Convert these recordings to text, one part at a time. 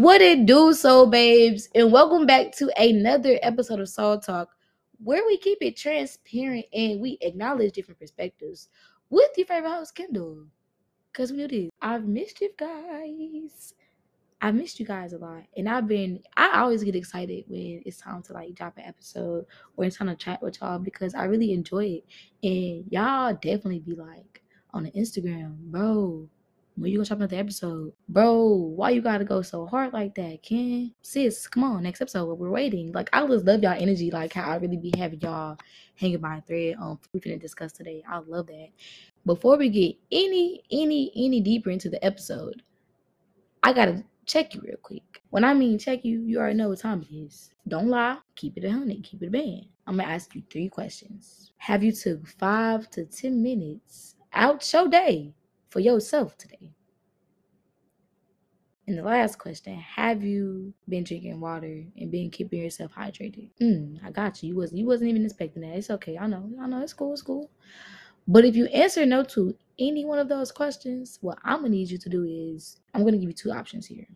What it do, soul babes, and welcome back to another episode of Soul Talk, where we keep it transparent and we acknowledge different perspectives with your favorite host, Kendall. Cause we knew this. I've missed you guys. I missed you guys a lot, and I've been. I always get excited when it's time to like drop an episode or it's time to chat with y'all because I really enjoy it, and y'all definitely be like on the Instagram, bro when you gonna drop another episode? Bro, why you gotta go so hard like that, Ken? Sis, come on, next episode. We're waiting. Like, I just love y'all energy, like how I really be having y'all hanging by a thread. Um, we finna discuss today. I love that. Before we get any, any, any deeper into the episode, I gotta check you real quick. When I mean check you, you already know what time it is. Don't lie. Keep it a hundred. Keep it a band. I'm gonna ask you three questions. Have you took five to ten minutes out your day for yourself today? And the last question: Have you been drinking water and been keeping yourself hydrated? Mm, I got you. You wasn't. You wasn't even expecting that. It's okay. I know. I know. It's cool. It's cool. But if you answer no to any one of those questions, what I'm gonna need you to do is I'm gonna give you two options here.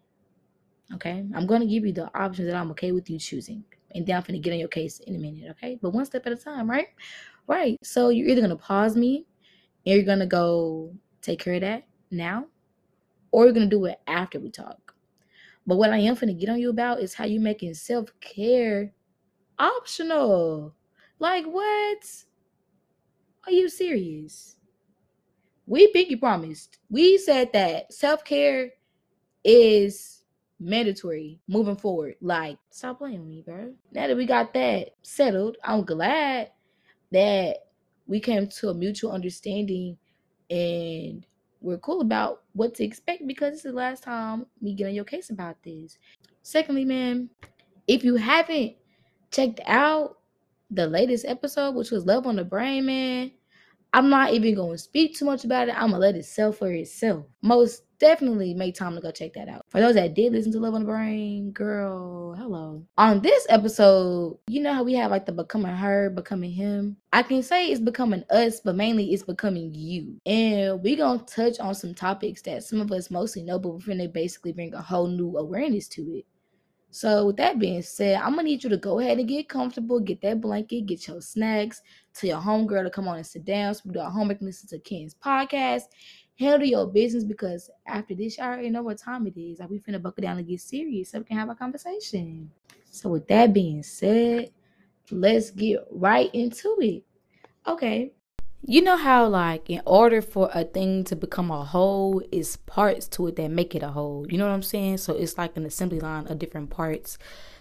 Okay, I'm gonna give you the options that I'm okay with you choosing, and then I'm gonna get on your case in a minute. Okay, but one step at a time, right? Right. So you're either gonna pause me, and you're gonna go take care of that now, or you're gonna do it after we talk. But what I am gonna get on you about is how you making self care optional. Like what? Are you serious? We pinky promised. We said that self care is mandatory moving forward. Like, stop playing with me, bro. Now that we got that settled, I'm glad that we came to a mutual understanding and we're cool about what to expect because it's the last time me get on your case about this. Secondly, man, if you haven't checked out the latest episode, which was Love on the Brain, man, I'm not even going to speak too much about it. I'm to let it sell for itself. Most definitely make time to go check that out. For those that did listen to Love on the Brain, girl, hello. On this episode, you know how we have like the becoming her, becoming him. I can say it's becoming us, but mainly it's becoming you. And we're gonna touch on some topics that some of us mostly know, but we're gonna basically bring a whole new awareness to it. So, with that being said, I'm gonna need you to go ahead and get comfortable, get that blanket, get your snacks, tell your homegirl to come on and sit down. So we do our homework and listen to Ken's podcast. Handle your business because after this, you already know what time it is. Like we finna buckle down and get serious so we can have a conversation. So, with that being said, let's get right into it. Okay, you know how, like, in order for a thing to become a whole, it's parts to it that make it a whole. You know what I'm saying? So it's like an assembly line of different parts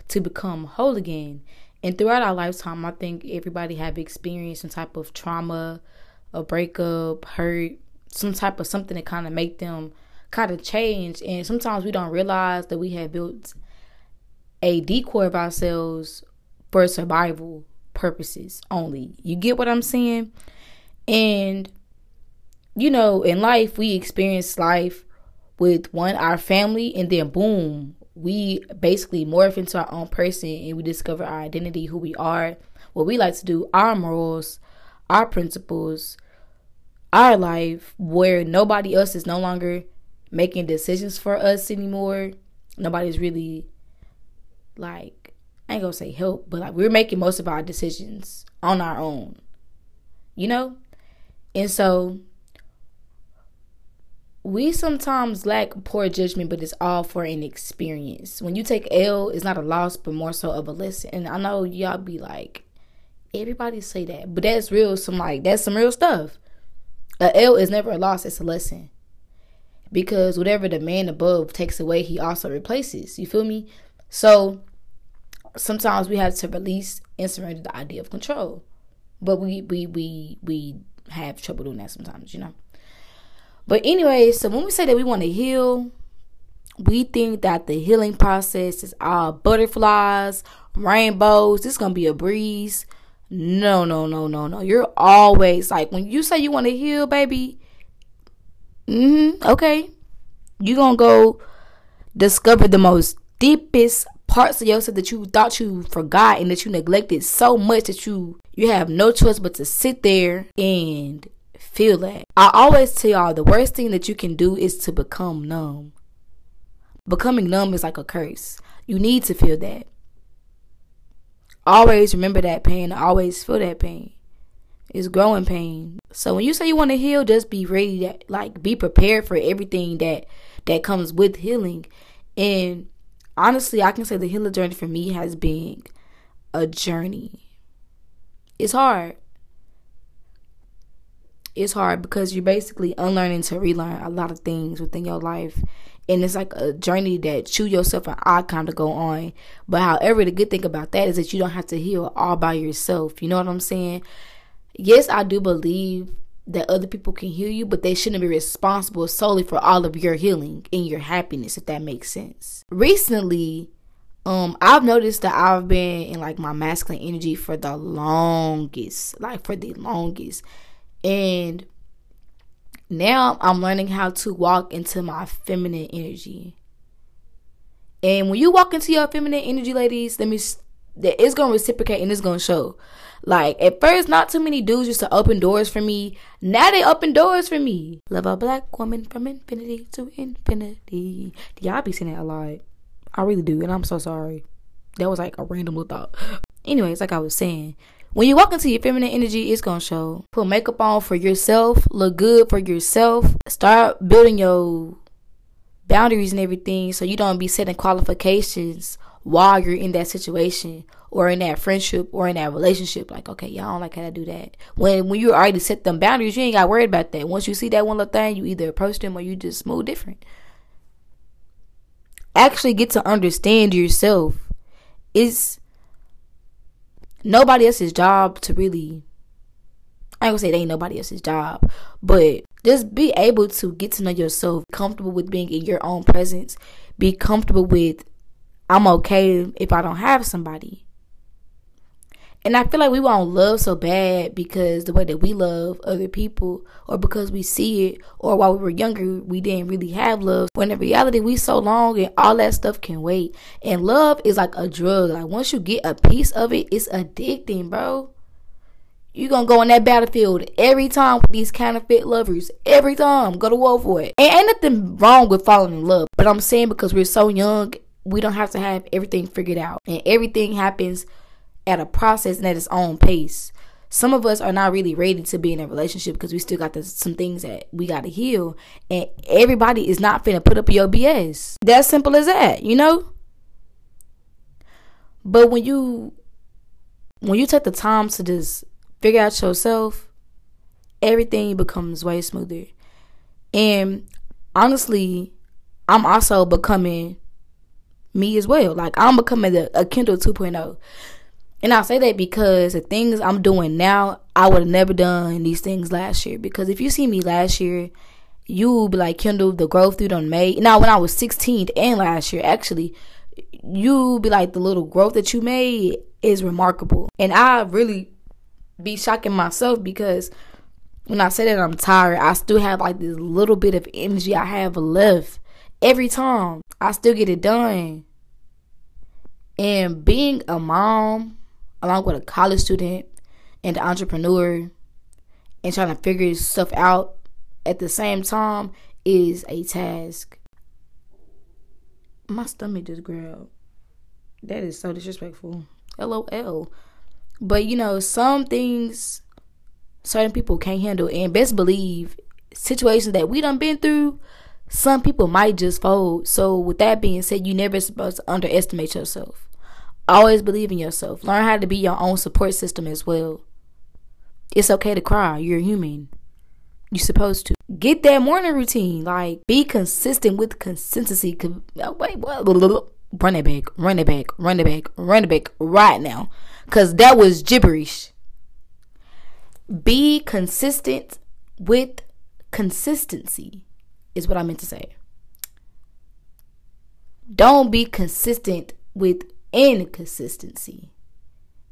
to become whole again. And throughout our lifetime, I think everybody have experienced some type of trauma, a breakup, hurt, some type of something to kind of make them kind of change. And sometimes we don't realize that we have built a decoy of ourselves for survival purposes only. You get what I'm saying? And, you know, in life, we experience life with one, our family, and then boom, we basically morph into our own person and we discover our identity, who we are, what we like to do, our morals, our principles, our life, where nobody else is no longer making decisions for us anymore. Nobody's really like, I ain't gonna say help, but like we're making most of our decisions on our own. You know? And so we sometimes lack poor judgment, but it's all for an experience. When you take L, it's not a loss, but more so of a lesson. And I know y'all be like, everybody say that, but that's real. Some like that's some real stuff. A L is never a loss; it's a lesson. Because whatever the man above takes away, he also replaces. You feel me? So sometimes we have to release and surrender the idea of control. But we we we we have trouble doing that sometimes, you know. But anyway, so when we say that we want to heal, we think that the healing process is all butterflies, rainbows. it's gonna be a breeze. No, no, no, no, no. You're always like when you say you want to heal, baby. Mm-hmm. Okay. You gonna go discover the most deepest parts of yourself that you thought you forgot and that you neglected so much that you you have no choice but to sit there and feel that. I always tell y'all the worst thing that you can do is to become numb. Becoming numb is like a curse. You need to feel that. Always remember that pain. Always feel that pain. It's growing pain. So when you say you want to heal, just be ready to like be prepared for everything that that comes with healing. And honestly, I can say the healing journey for me has been a journey. It's hard. It's hard because you're basically unlearning to relearn a lot of things within your life. And it's like a journey that you yourself and I kind of go on. But however, the good thing about that is that you don't have to heal all by yourself. You know what I'm saying? Yes, I do believe that other people can heal you, but they shouldn't be responsible solely for all of your healing and your happiness, if that makes sense. Recently, um, I've noticed that I've been in like my masculine energy for the longest, like for the longest. And now I'm learning how to walk into my feminine energy. And when you walk into your feminine energy, ladies, let me that it's gonna reciprocate and it's gonna show. Like at first, not too many dudes used to open doors for me. Now they open doors for me. Love a black woman from infinity to infinity. Y'all be saying that a lot. I really do, and I'm so sorry. That was like a random thought. Anyways, like I was saying, when you walk into your feminine energy, it's gonna show. Put makeup on for yourself. Look good for yourself. Start building your boundaries and everything, so you don't be setting qualifications while you're in that situation or in that friendship or in that relationship. Like, okay, y'all don't like how to do that. When when you already set them boundaries, you ain't got worried about that. Once you see that one little thing, you either approach them or you just move different. Actually get to understand yourself. It's nobody else's job to really I ain't gonna say it ain't nobody else's job, but just be able to get to know yourself, comfortable with being in your own presence, be comfortable with I'm okay if I don't have somebody. And I feel like we want love so bad because the way that we love other people, or because we see it, or while we were younger, we didn't really have love. When in reality, we so long and all that stuff can wait. And love is like a drug. Like once you get a piece of it, it's addicting, bro. You're gonna go on that battlefield every time with these counterfeit lovers. Every time. Go to war for it. And ain't nothing wrong with falling in love. But I'm saying because we're so young, we don't have to have everything figured out. And everything happens at a process and at its own pace. Some of us are not really ready to be in a relationship because we still got some things that we got to heal. And everybody is not finna put up your BS. That simple as that, you know? But when you when you take the time to just figure out yourself, everything becomes way smoother. And honestly, I'm also becoming me as well. Like I'm becoming a, a Kendall 2.0. And I say that because the things I'm doing now, I would have never done these things last year. Because if you see me last year, you will be like, Kendall, the growth you done made. Now, when I was 16 and last year, actually, you'll be like, the little growth that you made is remarkable. And I really be shocking myself because when I say that I'm tired, I still have like this little bit of energy I have left. Every time, I still get it done. And being a mom, along with a college student and an entrepreneur and trying to figure stuff out at the same time is a task. My stomach just growled. That is so disrespectful. LOL. But you know, some things certain people can't handle and best believe situations that we done been through, some people might just fold. So with that being said, you never supposed to underestimate yourself. Always believe in yourself. Learn how to be your own support system as well. It's okay to cry. You're human. You're supposed to. Get that morning routine. Like, be consistent with consistency. Oh, wait, what? Run it back. Run it back. Run it back. Run it back right now. Because that was gibberish. Be consistent with consistency, is what I meant to say. Don't be consistent with inconsistency.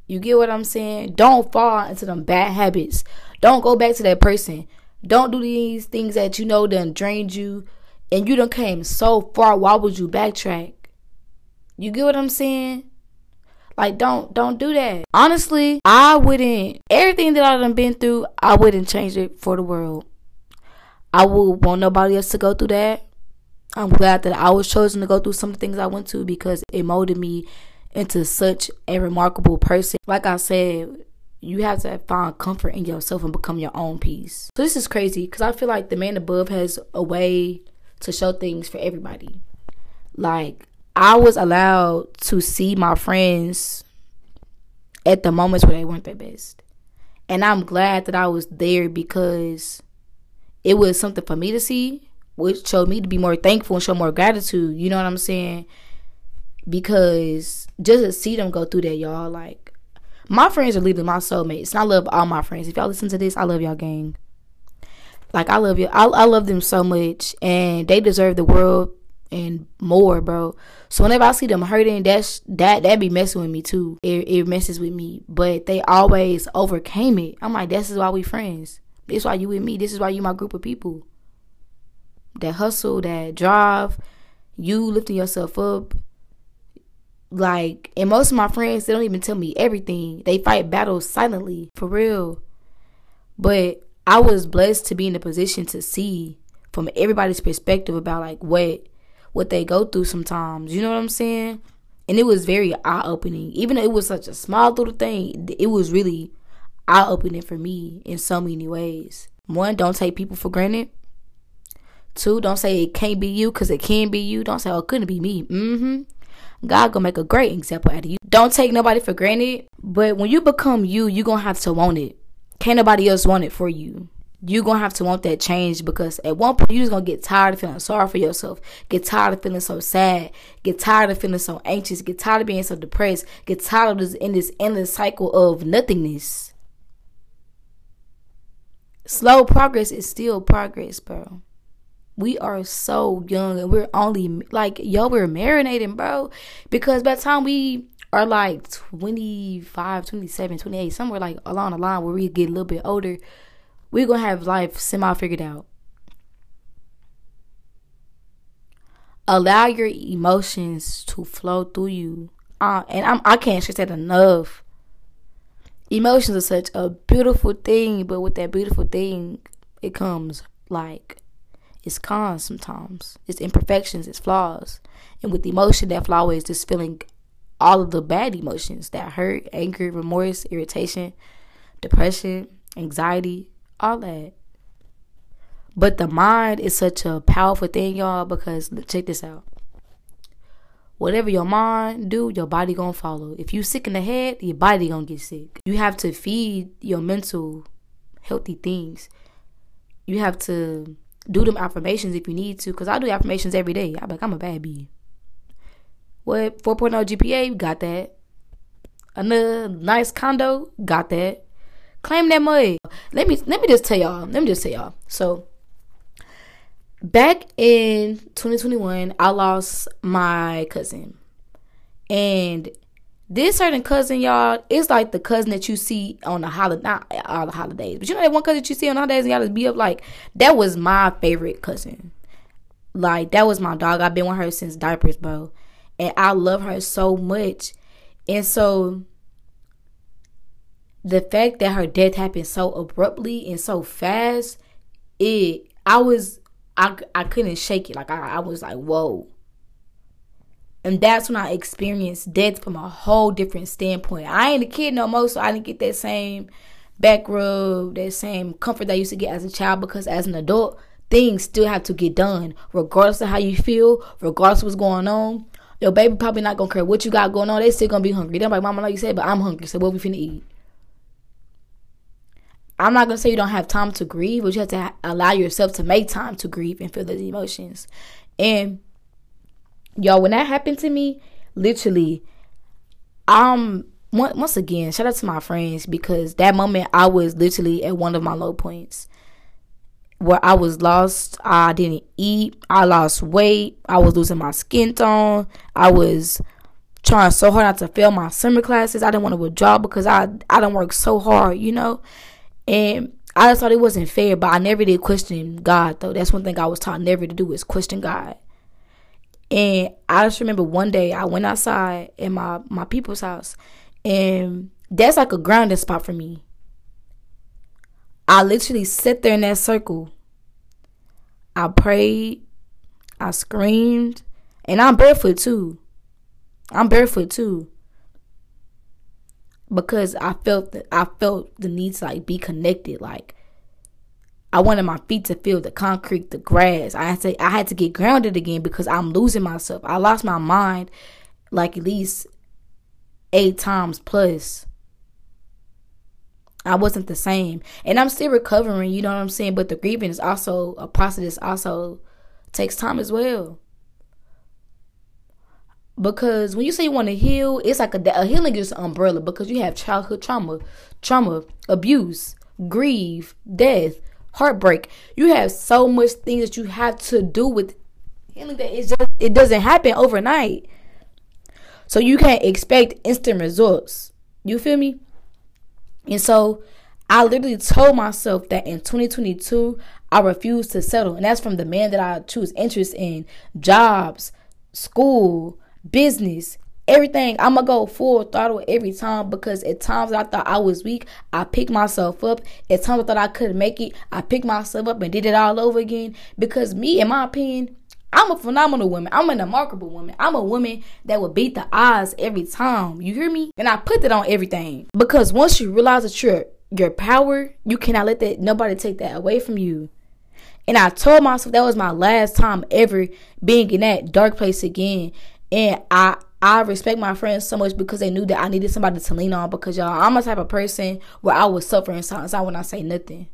You get what I'm saying? Don't fall into them bad habits. Don't go back to that person. Don't do these things that you know done drained you and you done came so far. Why would you backtrack? You get what I'm saying? Like don't don't do that. Honestly, I wouldn't everything that I done been through, I wouldn't change it for the world. I would want nobody else to go through that. I'm glad that I was chosen to go through some things I went to because it molded me into such a remarkable person. Like I said, you have to find comfort in yourself and become your own peace. So this is crazy because I feel like the man above has a way to show things for everybody. Like I was allowed to see my friends at the moments where they weren't their best. And I'm glad that I was there because it was something for me to see, which showed me to be more thankful and show more gratitude. You know what I'm saying? Because just to see them go through that, y'all, like my friends are leaving my soulmates. And I love all my friends. If y'all listen to this, I love y'all gang. Like I love you. I, I love them so much and they deserve the world and more, bro. So whenever I see them hurting, that's that that be messing with me too. It, it messes with me, but they always overcame it. I'm like, this is why we friends. This is why you with me. This is why you my group of people. That hustle, that drive, you lifting yourself up. Like, and most of my friends, they don't even tell me everything. They fight battles silently, for real. But I was blessed to be in a position to see from everybody's perspective about like what what they go through sometimes. You know what I'm saying? And it was very eye opening. Even though it was such a small little thing, it was really eye opening for me in so many ways. One, don't take people for granted. Two, don't say it can't be you because it can be you. Don't say, oh, it couldn't be me. Mm-hmm. God gonna make a great example out of you. Don't take nobody for granted. But when you become you, you gonna have to want it. Can't nobody else want it for you you're gonna have to want that change because at one point you're just gonna get tired of feeling sorry for yourself, get tired of feeling so sad, get tired of feeling so anxious, get tired of being so depressed, get tired of this in this endless cycle of nothingness. Slow progress is still progress, bro. We are so young and we're only like yo, we're marinating, bro. Because by the time we are like 25, 27, 28, somewhere like along the line where we get a little bit older, we're gonna have life semi figured out. Allow your emotions to flow through you. Uh, and I'm, I can't stress that enough. Emotions are such a beautiful thing, but with that beautiful thing, it comes like it's cons sometimes. It's imperfections, it's flaws. And with emotion, that flaw is just feeling all of the bad emotions that hurt, anger, remorse, irritation, depression, anxiety, all that. But the mind is such a powerful thing, y'all, because check this out. Whatever your mind do, your body gonna follow. If you sick in the head, your body gonna get sick. You have to feed your mental healthy things. You have to do them affirmations if you need to. Cause I do affirmations every day. I'm like, I'm a bad bee. What 4.0 GPA? Got that. Another nice condo? Got that. Claim that money. Let me let me just tell y'all. Let me just tell y'all. So back in 2021, I lost my cousin. And this certain cousin, y'all, is like the cousin that you see on the holiday, not all the holidays, but you know that one cousin that you see on the holidays and y'all just be up like, that was my favorite cousin. Like, that was my dog. I've been with her since diapers, bro. And I love her so much. And so the fact that her death happened so abruptly and so fast, it I was I I couldn't shake it. Like I, I was like, whoa. And that's when I experienced death from a whole different standpoint. I ain't a kid no more, so I didn't get that same back rub, that same comfort that I used to get as a child because as an adult, things still have to get done. Regardless of how you feel, regardless of what's going on. Your baby probably not gonna care what you got going on, they still gonna be hungry. They're like, Mama, like you said, but I'm hungry, so what we finna eat? I'm not gonna say you don't have time to grieve, but you have to allow yourself to make time to grieve and feel those emotions. And y'all, when that happened to me, literally, um, once again, shout out to my friends because that moment I was literally at one of my low points where I was lost. I didn't eat. I lost weight. I was losing my skin tone. I was trying so hard not to fail my summer classes. I didn't want to withdraw because I I don't work so hard, you know. And I just thought it wasn't fair, but I never did question God though. That's one thing I was taught never to do is question God. And I just remember one day I went outside in my my people's house, and that's like a grounding spot for me. I literally sat there in that circle. I prayed. I screamed. And I'm barefoot too. I'm barefoot too. Because I felt I felt the need to like be connected. Like I wanted my feet to feel the concrete, the grass. I had to I had to get grounded again because I'm losing myself. I lost my mind like at least eight times plus. I wasn't the same. And I'm still recovering, you know what I'm saying? But the grieving is also a process also takes time as well. Because when you say you want to heal, it's like a, a healing is an umbrella because you have childhood trauma, trauma, abuse, grief, death, heartbreak. You have so much things that you have to do with healing that just it doesn't happen overnight. So you can't expect instant results. You feel me? And so I literally told myself that in 2022 I refuse to settle. And that's from the man that I choose interest in, jobs, school, business, everything. I'm gonna go full throttle every time because at times I thought I was weak, I picked myself up. At times I thought I couldn't make it, I picked myself up and did it all over again. Because me, in my opinion, I'm a phenomenal woman. I'm an remarkable woman. I'm a woman that will beat the odds every time. You hear me? And I put that on everything. Because once you realize that you're your power, you cannot let that nobody take that away from you. And I told myself that was my last time ever being in that dark place again. And I I respect my friends so much because they knew that I needed somebody to lean on because y'all I'm a type of person where I would suffer in silence. I would not say nothing.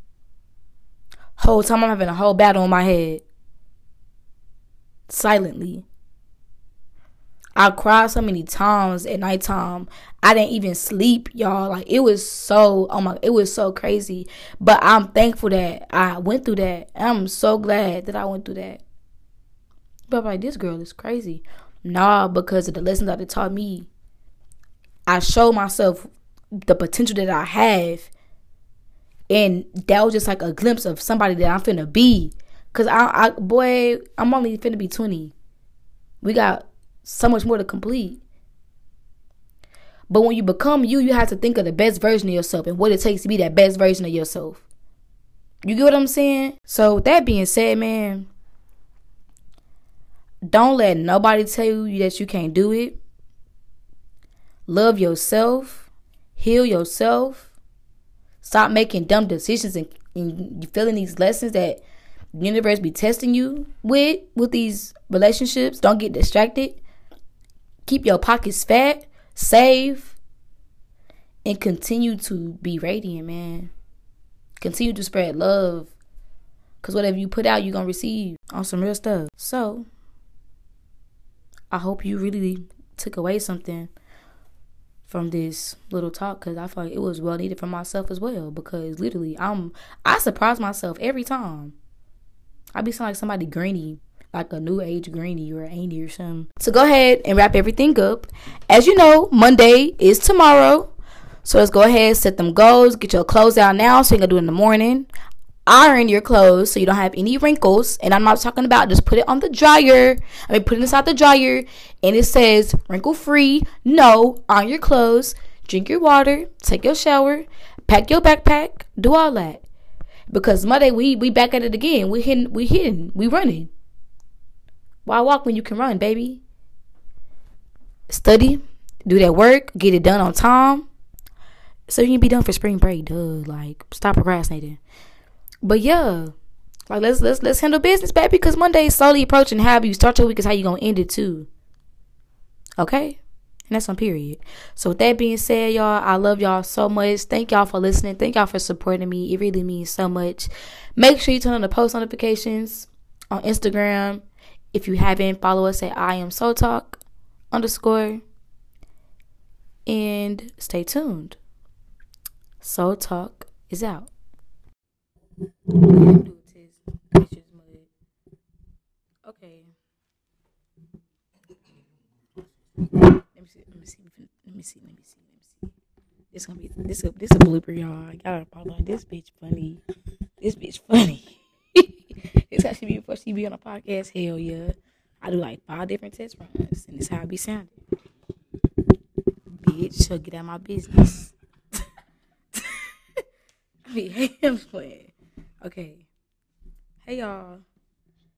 Whole time I'm having a whole battle in my head. Silently. I cried so many times at nighttime. I didn't even sleep, y'all. Like it was so oh my it was so crazy. But I'm thankful that I went through that. I'm so glad that I went through that. But like this girl is crazy. Nah, because of the lessons that it taught me. I showed myself the potential that I have. And that was just like a glimpse of somebody that I'm finna be. Cause I, I boy, I'm only finna be 20. We got so much more to complete. But when you become you, you have to think of the best version of yourself and what it takes to be that best version of yourself. You get what I'm saying? So, with that being said, man, don't let nobody tell you that you can't do it. Love yourself. Heal yourself. Stop making dumb decisions and, and feeling these lessons that the universe be testing you with with these relationships. Don't get distracted. Keep your pockets fat. Save. And continue to be radiant, man. Continue to spread love. Because whatever you put out, you're to receive on some real stuff. So, I hope you really took away something from this little talk because I feel like it was well needed for myself as well. Because literally, I'm I surprise myself every time. I be sounding like somebody greeny, like a new age greeny or Andy or something. So go ahead and wrap everything up. As you know, Monday is tomorrow. So let's go ahead, set them goals, get your clothes out now so you can do it in the morning iron your clothes so you don't have any wrinkles. And I'm not talking about just put it on the dryer. I mean, put it inside the dryer and it says wrinkle free. No, on your clothes. Drink your water, take your shower, pack your backpack, do all that. Because Monday we we back at it again. We hitting, we hitting, we running. Why walk when you can run, baby? Study, do that work, get it done on time. So you can be done for spring break, dude. Like, stop procrastinating. But yeah, like let's let's let's handle business, baby, because Monday is slowly approaching. How you start your week is how you gonna end it too. Okay? And that's on period. So with that being said, y'all, I love y'all so much. Thank y'all for listening. Thank y'all for supporting me. It really means so much. Make sure you turn on the post notifications on Instagram. If you haven't, follow us at I am soul talk underscore. And stay tuned. Soul Talk is out. Okay. Let me see. Let me see. Let me see. Let me see. Let me see. This gonna be this a this a blooper, y'all. Y'all probably like this bitch funny. This bitch funny. it's actually before she be on a podcast. Hell yeah. I do like five different test runs, and this how I be sounding. Bitch, so get out my business. I be him playing. Okay. Hey y'all.